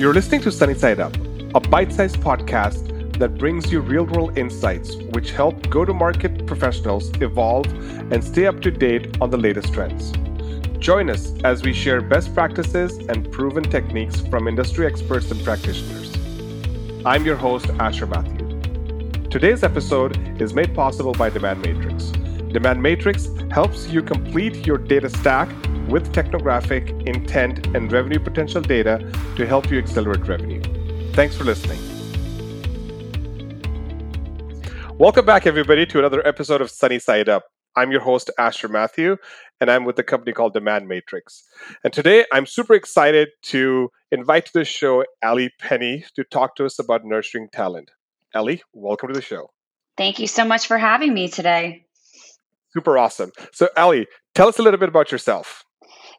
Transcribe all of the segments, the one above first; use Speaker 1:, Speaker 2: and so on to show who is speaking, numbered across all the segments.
Speaker 1: You're listening to Sunny Side Up, a bite sized podcast that brings you real world insights which help go to market professionals evolve and stay up to date on the latest trends. Join us as we share best practices and proven techniques from industry experts and practitioners. I'm your host, Asher Matthew. Today's episode is made possible by Demand Matrix. Demand Matrix helps you complete your data stack with technographic, intent, and revenue potential data to help you accelerate revenue. Thanks for listening. Welcome back, everybody, to another episode of Sunny Side Up. I'm your host, Asher Matthew, and I'm with a company called Demand Matrix. And today I'm super excited to invite to the show Ali Penny to talk to us about nurturing talent. Ali, welcome to the show.
Speaker 2: Thank you so much for having me today.
Speaker 1: Super awesome. So, Ali, tell us a little bit about yourself.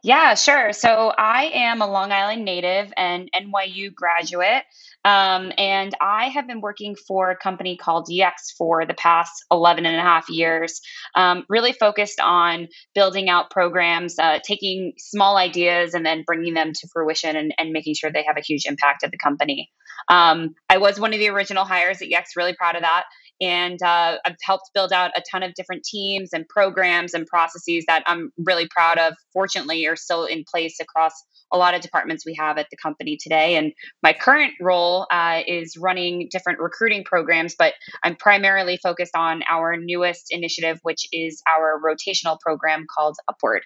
Speaker 2: Yeah, sure. So I am a Long Island native and NYU graduate. Um, and I have been working for a company called Yext for the past 11 and a half years, um, really focused on building out programs, uh, taking small ideas and then bringing them to fruition and, and, making sure they have a huge impact at the company. Um, I was one of the original hires at Yext, really proud of that and uh, I've helped build out a ton of different teams and programs and processes that I'm really proud of. Fortunately, are still in place across a lot of departments we have at the company today. And my current role uh, is running different recruiting programs, but I'm primarily focused on our newest initiative, which is our rotational program called Upward.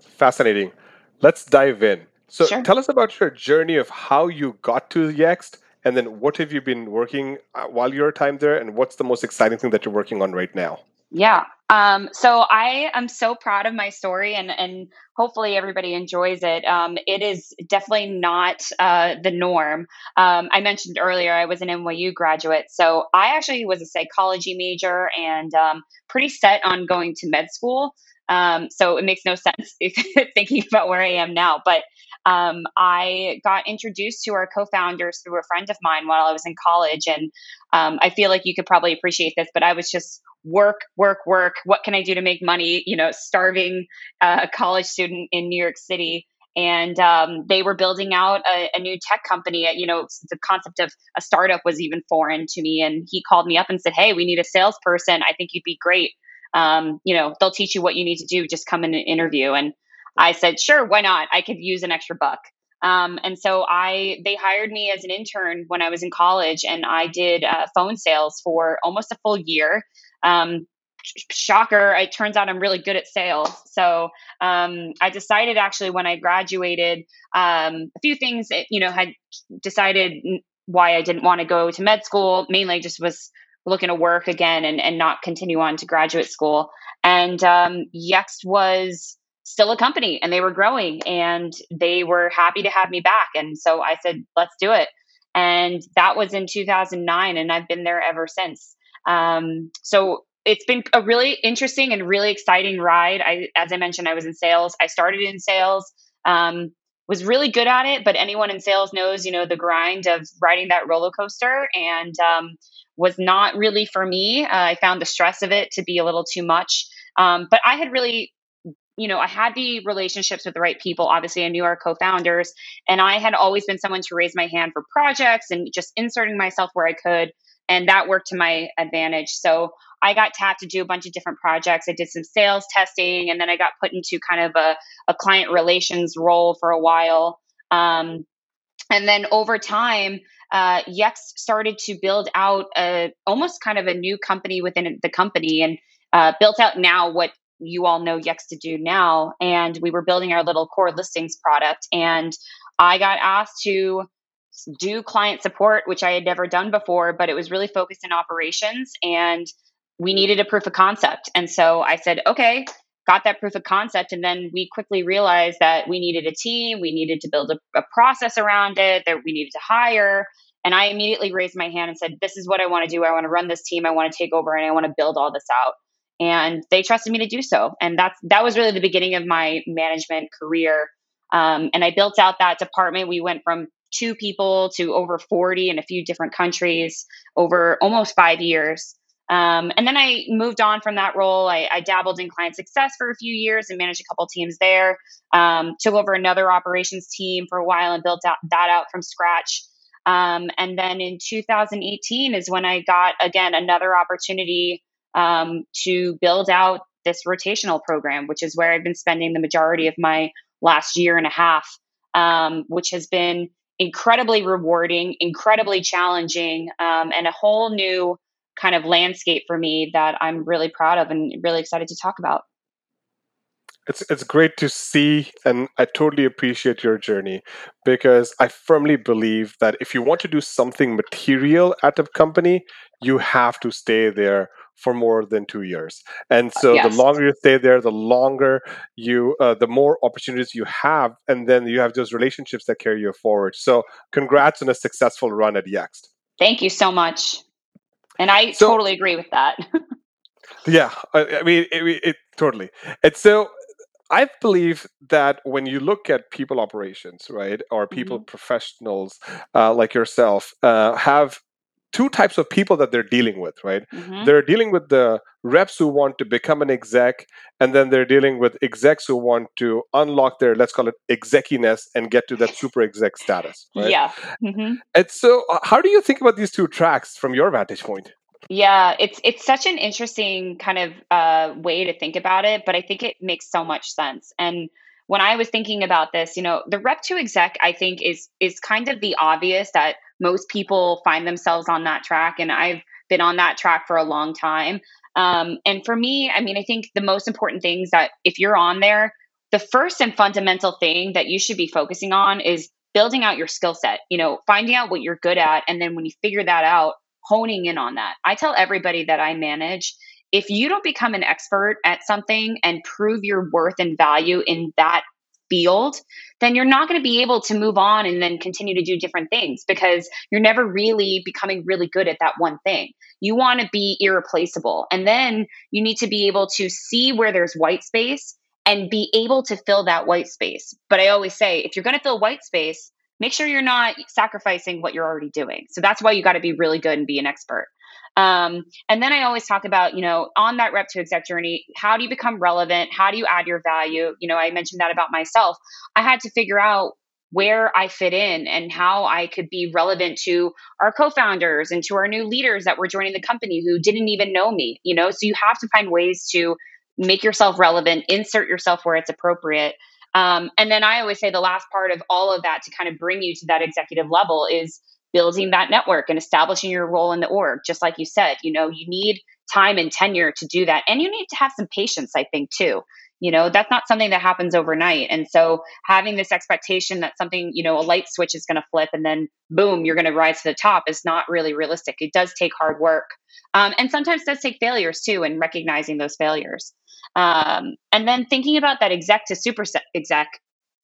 Speaker 1: Fascinating. Let's dive in. So, sure. tell us about your journey of how you got to Yext and then what have you been working uh, while your time there? And what's the most exciting thing that you're working on right now?
Speaker 2: Yeah. Um, so I am so proud of my story and, and hopefully everybody enjoys it. Um, it is definitely not uh, the norm. Um, I mentioned earlier I was an NYU graduate. So I actually was a psychology major and um, pretty set on going to med school. Um, so it makes no sense thinking about where I am now. But um, I got introduced to our co-founders through a friend of mine while I was in college, and um, I feel like you could probably appreciate this, but I was just work, work, work. What can I do to make money? You know, starving uh, college student in New York City. And um, they were building out a, a, new tech company. You know, the concept of a startup was even foreign to me. And he called me up and said, "Hey, we need a salesperson. I think you'd be great. Um, you know, they'll teach you what you need to do. Just come in and interview." And I said, sure, why not? I could use an extra buck. Um, and so I they hired me as an intern when I was in college, and I did uh, phone sales for almost a full year. Um, shocker it turns out i'm really good at sales so um, i decided actually when i graduated um, a few things that, you know had decided why i didn't want to go to med school mainly just was looking to work again and, and not continue on to graduate school and um, yext was still a company and they were growing and they were happy to have me back. And so I said, let's do it. And that was in 2009, and I've been there ever since. Um, so it's been a really interesting and really exciting ride. I, as I mentioned, I was in sales. I started in sales, um, was really good at it, but anyone in sales knows, you know, the grind of riding that roller coaster and um, was not really for me. Uh, I found the stress of it to be a little too much. Um, but I had really you know, I had the relationships with the right people. Obviously, I knew our co founders, and I had always been someone to raise my hand for projects and just inserting myself where I could. And that worked to my advantage. So I got tapped to do a bunch of different projects. I did some sales testing, and then I got put into kind of a, a client relations role for a while. Um, and then over time, uh, Yext started to build out a almost kind of a new company within the company and uh, built out now what you all know Yext to do now. And we were building our little core listings product. And I got asked to do client support, which I had never done before, but it was really focused in operations. And we needed a proof of concept. And so I said, okay, got that proof of concept. And then we quickly realized that we needed a team, we needed to build a, a process around it, that we needed to hire. And I immediately raised my hand and said, This is what I want to do. I want to run this team. I want to take over and I want to build all this out and they trusted me to do so. And that's that was really the beginning of my management career. Um, and I built out that department. We went from two people to over 40 in a few different countries over almost five years. Um, and then I moved on from that role. I, I, dabbled in client success for a few years and managed a couple teams there. Um, took over another operations team for a while and built out, that out from scratch. Um, and then in 2018 is when I got again another opportunity um, to build out this rotational program, which is where I've been spending the majority of my last year and a half, um, which has been incredibly rewarding, incredibly challenging, um, and a whole new kind of landscape for me that I'm really proud of and really excited to talk about.
Speaker 1: It's it's great to see and I totally appreciate your journey because I firmly believe that if you want to do something material at a company, you have to stay there for more than two years. And so yes. the longer you stay there, the longer you, uh, the more opportunities you have, and then you have those relationships that carry you forward. So congrats on a successful run at Yext.
Speaker 2: Thank you so much. And I so, totally agree with that.
Speaker 1: yeah, I, I mean, it, it, totally. And so I believe that when you look at people operations, right, or people mm-hmm. professionals uh, like yourself, uh, have two types of people that they're dealing with, right? Mm-hmm. They're dealing with the reps who want to become an exec, and then they're dealing with execs who want to unlock their, let's call it execiness and get to that super exec status. Right?
Speaker 2: Yeah. Mm-hmm.
Speaker 1: And so, uh, how do you think about these two tracks from your vantage point?
Speaker 2: Yeah, it's it's such an interesting kind of uh, way to think about it, but I think it makes so much sense. And when I was thinking about this, you know, the rep to exec, I think is is kind of the obvious that most people find themselves on that track, and I've been on that track for a long time. Um, and for me, I mean, I think the most important things that if you're on there, the first and fundamental thing that you should be focusing on is building out your skill set. You know, finding out what you're good at, and then when you figure that out, honing in on that. I tell everybody that I manage if you don't become an expert at something and prove your worth and value in that field, then you're not going to be able to move on and then continue to do different things because you're never really becoming really good at that one thing. You want to be irreplaceable. And then you need to be able to see where there's white space and be able to fill that white space. But I always say if you're going to fill white space, make sure you're not sacrificing what you're already doing. So that's why you got to be really good and be an expert. Um, and then I always talk about, you know, on that rep to exec journey, how do you become relevant? How do you add your value? You know, I mentioned that about myself. I had to figure out where I fit in and how I could be relevant to our co-founders and to our new leaders that were joining the company who didn't even know me, you know? So you have to find ways to make yourself relevant, insert yourself where it's appropriate. Um, and then I always say the last part of all of that to kind of bring you to that executive level is building that network and establishing your role in the org. Just like you said, you know, you need time and tenure to do that. And you need to have some patience, I think, too. You know, that's not something that happens overnight. And so having this expectation that something, you know, a light switch is going to flip and then boom, you're going to rise to the top is not really realistic. It does take hard work. Um, and sometimes does take failures too, and recognizing those failures. Um, and then thinking about that exec to super exec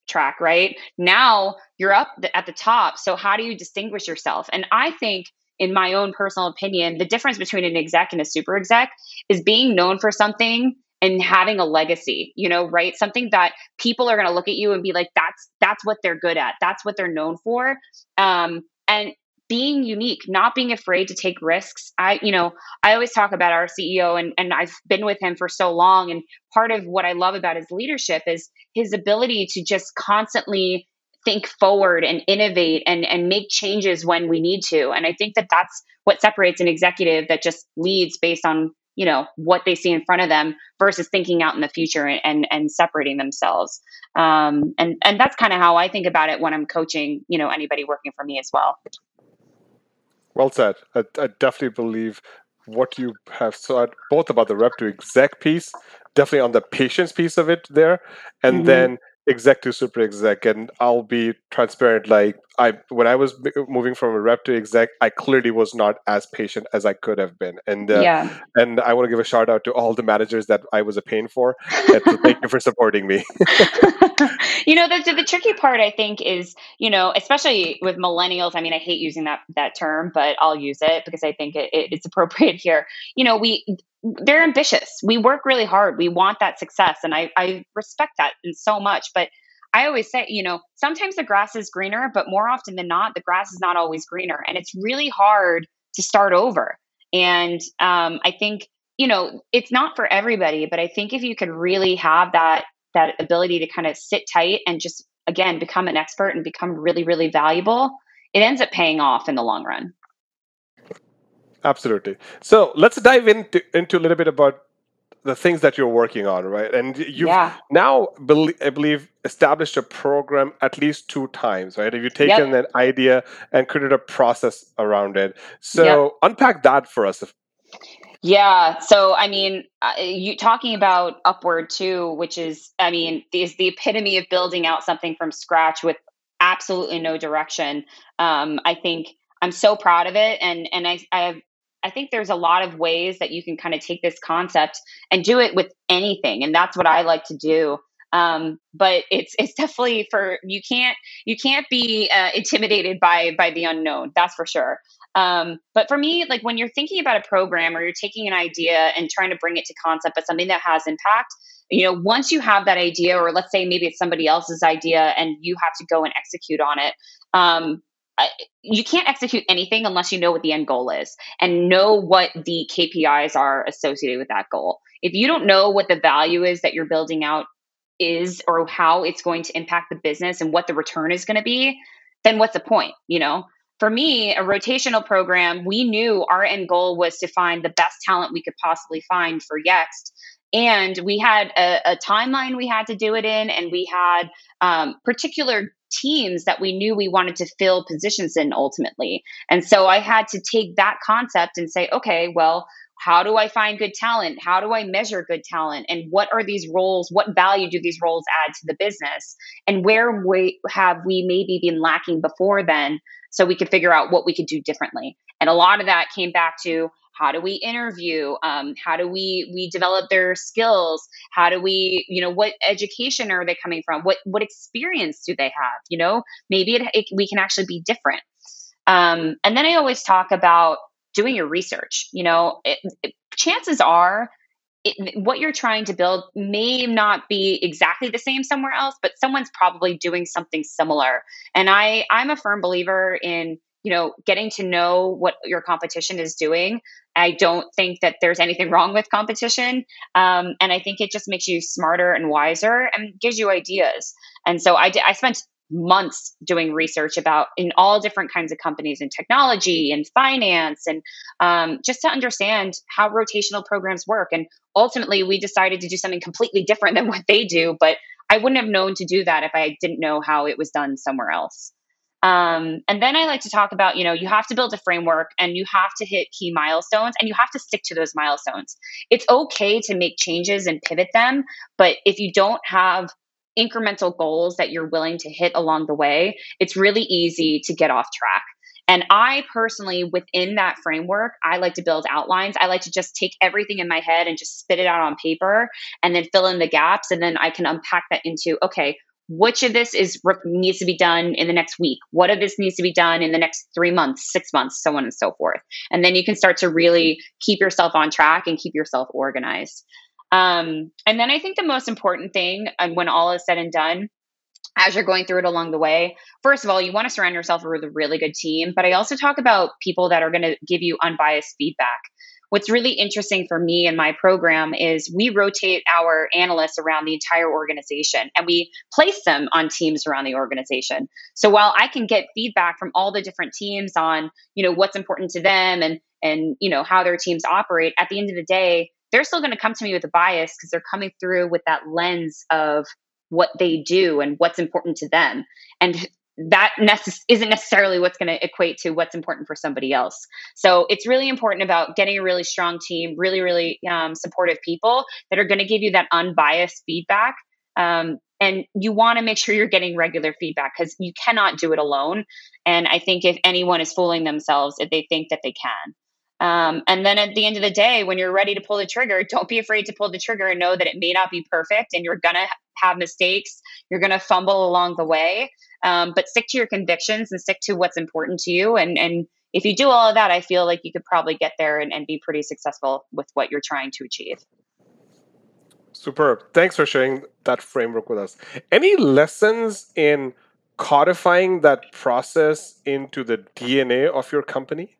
Speaker 2: track, right? Now you're up at the top. So how do you distinguish yourself? And I think in my own personal opinion, the difference between an exec and a super exec is being known for something and having a legacy, you know, right? Something that people are going to look at you and be like, that's, that's what they're good at. That's what they're known for. Um, and being unique, not being afraid to take risks. I, you know, I always talk about our CEO and, and I've been with him for so long. And part of what I love about his leadership is his ability to just constantly think forward and innovate and, and make changes when we need to. And I think that that's what separates an executive that just leads based on, you know, what they see in front of them versus thinking out in the future and, and, and separating themselves. Um, and, and that's kind of how I think about it when I'm coaching, you know, anybody working for me as well.
Speaker 1: Well said. I, I definitely believe what you have said both about the rep to exec piece, definitely on the patience piece of it there, and mm-hmm. then exec to super exec. And I'll be transparent. Like I, when I was moving from a rep to exec, I clearly was not as patient as I could have been. And uh, yeah. and I want to give a shout out to all the managers that I was a pain for. thank you for supporting me.
Speaker 2: you know, the, the tricky part I think is, you know, especially with millennials. I mean, I hate using that that term, but I'll use it because I think it, it, it's appropriate here. You know, we they're ambitious. We work really hard. We want that success, and I I respect that so much, but I always say, you know, sometimes the grass is greener, but more often than not, the grass is not always greener. And it's really hard to start over. And um, I think you know it's not for everybody, but I think if you could really have that that ability to kind of sit tight and just again become an expert and become really really valuable, it ends up paying off in the long run.
Speaker 1: Absolutely. So let's dive into into a little bit about the things that you're working on, right? And you've yeah. now, I believe, established a program at least two times, right? Have you taken yep. an idea and created a process around it? So yep. unpack that for us.
Speaker 2: Yeah. So, I mean, uh, you talking about Upward too, which is, I mean, is the epitome of building out something from scratch with absolutely no direction. Um, I think I'm so proud of it, and and I I have I think there's a lot of ways that you can kind of take this concept and do it with anything, and that's what I like to do. Um, but it's it's definitely for you can't you can't be uh, intimidated by by the unknown. That's for sure. Um, but for me, like when you're thinking about a program or you're taking an idea and trying to bring it to concept, but something that has impact, you know, once you have that idea, or let's say maybe it's somebody else's idea and you have to go and execute on it, um, you can't execute anything unless you know what the end goal is and know what the KPIs are associated with that goal. If you don't know what the value is that you're building out is or how it's going to impact the business and what the return is going to be, then what's the point, you know? For me, a rotational program, we knew our end goal was to find the best talent we could possibly find for Yext and we had a, a, timeline we had to do it in and we had um, particular teams that we knew we wanted to fill positions in ultimately. And so I had to take that concept and say, okay, well, how do I find good talent? How do I measure good talent? And what are these roles? What value do these roles add to the business? And where we have we maybe been lacking before then so we could figure out what we could do differently. And a lot of that came back to how do we interview? Um, how do we we develop their skills? How do we you know what education are they coming from? What what experience do they have? You know maybe it, it, we can actually be different. Um, and then i always talk about doing your research you know it, chances are it, what you're trying to build may not be exactly the same somewhere else but someone's probably doing something similar. And i i'm a firm believer in you know, getting to know what your competition is doing. I don't think that there's anything wrong with competition. Um, and I think it just makes you smarter and wiser and gives you ideas. And so I, did, I spent months doing research about in all different kinds of companies in technology and finance and um, just to understand how rotational programs work and ultimately we decided to do something completely different than what they do but i wouldn't have known to do that if i didn't know how it was done somewhere else um, and then I like to talk about, you know, you have to build a framework and you have to hit key milestones and you have to stick to those milestones. It's okay to make changes and pivot them, but if you don't have incremental goals that you're willing to hit along the way, it's really easy to get off track. And I personally, within that framework, I like to build outlines. I like to just take everything in my head and just spit it out on paper and then fill in the gaps. And then I can unpack that into, okay, which of this is needs to be done in the next week? What of this needs to be done in the next three months six months so on and so forth? And then you can start to really keep yourself on track and keep yourself organized. Um, and then i think the most important thing and when all is said and done as you're going through it along the way first of all you want to surround yourself with a really good team but i also talk about people that are going to give you unbiased feedback What's really interesting for me and my program is we rotate our analysts around the entire organization and we place them on teams around the organization. So while I can get feedback from all the different teams on, you know, what's important to them and and you know how their teams operate, at the end of the day, they're still going to come to me with a bias because they're coming through with that lens of what they do and what's important to them. And that necess- isn't necessarily what's going to equate to what's important for somebody else. So it's really important about getting a really strong team, really, really um, supportive people that are going to give you that unbiased feedback. Um, and you want to make sure you're getting regular feedback because you cannot do it alone. And I think if anyone is fooling themselves, if they think that they can. Um, and then at the end of the day, when you're ready to pull the trigger, don't be afraid to pull the trigger and know that it may not be perfect and you're going to have mistakes. You're going to fumble along the way. Um, but stick to your convictions and stick to what's important to you. And, and if you do all of that, I feel like you could probably get there and, and be pretty successful with what you're trying to achieve.
Speaker 1: Superb. Thanks for sharing that framework with us. Any lessons in codifying that process into the DNA of your company?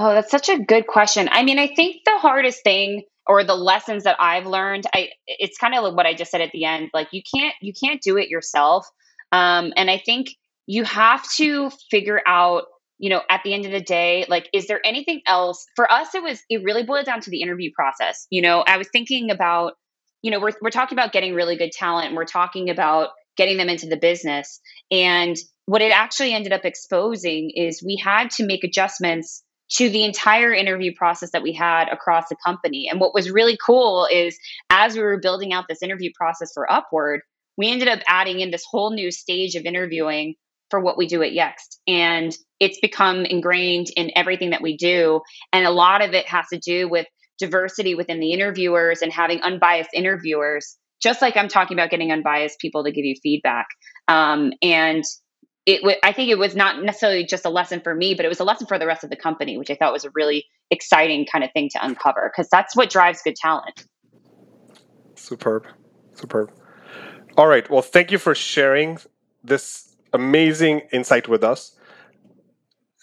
Speaker 2: Oh, that's such a good question. I mean, I think the hardest thing or the lessons that I've learned, I it's kind of like what I just said at the end. Like you can't you can't do it yourself. Um, and I think you have to figure out you know at the end of the day like is there anything else for us it was it really boiled down to the interview process you know i was thinking about you know we're, we're talking about getting really good talent and we're talking about getting them into the business and what it actually ended up exposing is we had to make adjustments to the entire interview process that we had across the company. And what was really cool is as we were building out this interview process for Upward, we ended up adding in this whole new stage of interviewing for what we do at Yext. And it's become ingrained in everything that we do. And a lot of it has to do with diversity within the interviewers and having unbiased interviewers, just like I'm talking about getting unbiased people to give you feedback. Um, and it w- I think it was not necessarily just a lesson for me, but it was a lesson for the rest of the company, which I thought was a really exciting kind of thing to uncover because that's what drives good talent.
Speaker 1: Superb. Superb. All right. Well, thank you for sharing this amazing insight with us.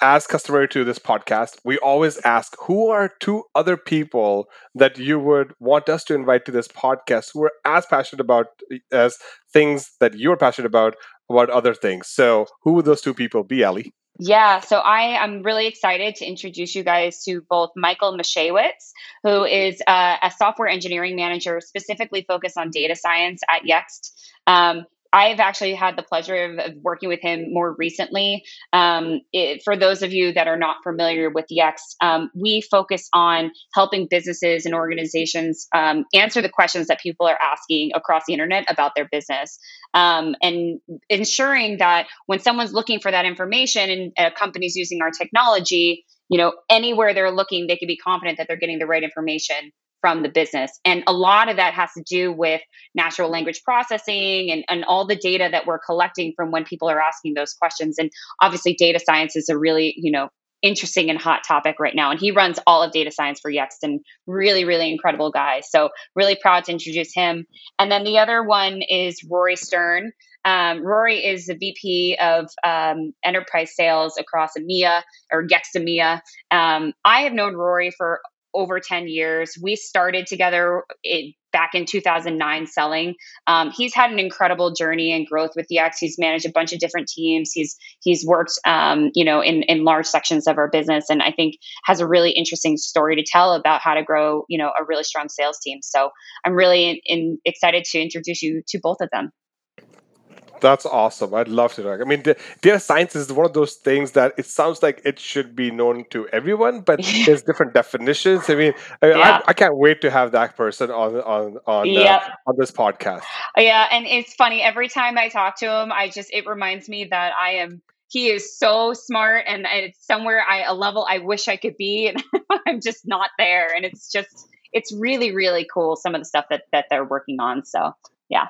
Speaker 1: As customary to this podcast, we always ask who are two other people that you would want us to invite to this podcast who are as passionate about as things that you're passionate about about other things. So, who would those two people be, Ali?
Speaker 2: Yeah, so I am really excited to introduce you guys to both Michael Mashewitz, who is uh, a software engineering manager specifically focused on data science at Yext. Um, I've actually had the pleasure of, of working with him more recently. Um, it, for those of you that are not familiar with Yext, um, we focus on helping businesses and organizations um, answer the questions that people are asking across the internet about their business, um, and ensuring that when someone's looking for that information and a company's using our technology, you know, anywhere they're looking, they can be confident that they're getting the right information from the business. And a lot of that has to do with natural language processing and, and all the data that we're collecting from when people are asking those questions. And obviously, data science is a really, you know, interesting and hot topic right now. And he runs all of data science for Yext and really, really incredible guy. So really proud to introduce him. And then the other one is Rory Stern. Um, Rory is the VP of um, enterprise sales across EMEA or Yext EMEA. Um, I have known Rory for over 10 years. We started together back in 2009 selling. Um, he's had an incredible journey and growth with Yext. He's managed a bunch of different teams. He's he's worked, um, you know, in in large sections of our business, and I think has a really interesting story to tell about how to grow, you know, a really strong sales team. So I'm really in, in excited to introduce you to both of them.
Speaker 1: That's awesome. I'd love to know. I mean, data science is one of those things that it sounds like it should be known to everyone, but there's different definitions. I mean, I, yeah. I, I, can't wait to have that person on on on yep. uh, on this podcast.
Speaker 2: Yeah, and it's funny every time I talk to him, I just it reminds me that I am he is so smart and it's somewhere I a level I wish I could be and I'm just not there and it's just it's really really cool some of the stuff that that they're working on so yeah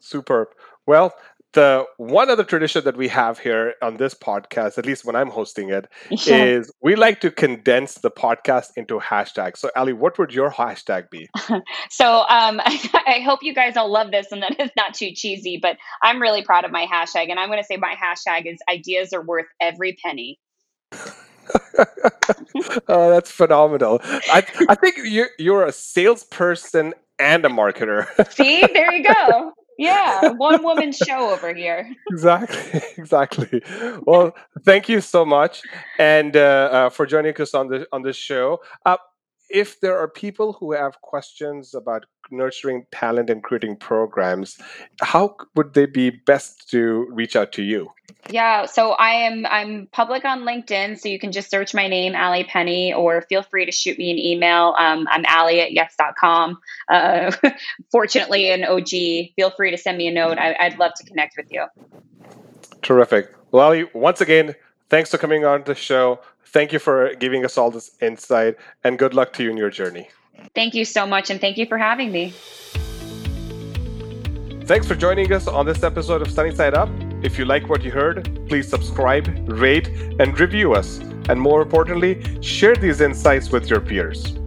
Speaker 1: superb well the one other tradition that we have here on this podcast, at least when I'm hosting it, yeah. is we like to condense the podcast into hashtags. So, Ali, what would your hashtag be?
Speaker 2: so, um, I hope you guys all love this and that it's not too cheesy, but I'm really proud of my hashtag. And I'm going to say my hashtag is ideas are worth every penny.
Speaker 1: oh, that's phenomenal. I, I think you're, you're a salesperson and a marketer.
Speaker 2: See, there you go. Yeah, one woman show over here.
Speaker 1: exactly, exactly. Well, thank you so much, and uh, uh, for joining us on the on this show. Uh, if there are people who have questions about nurturing talent and creating programs, how would they be best to reach out to you?
Speaker 2: Yeah, so I am I'm public on LinkedIn, so you can just search my name, Ali Penny, or feel free to shoot me an email. Um, I'm Ali at yext.com. Uh, fortunately, an OG. Feel free to send me a note. I, I'd love to connect with you.
Speaker 1: Terrific. Well, Ali, once again, thanks for coming on the show. Thank you for giving us all this insight, and good luck to you in your journey.
Speaker 2: Thank you so much, and thank you for having me.
Speaker 1: Thanks for joining us on this episode of Sunny Side Up. If you like what you heard, please subscribe, rate, and review us. And more importantly, share these insights with your peers.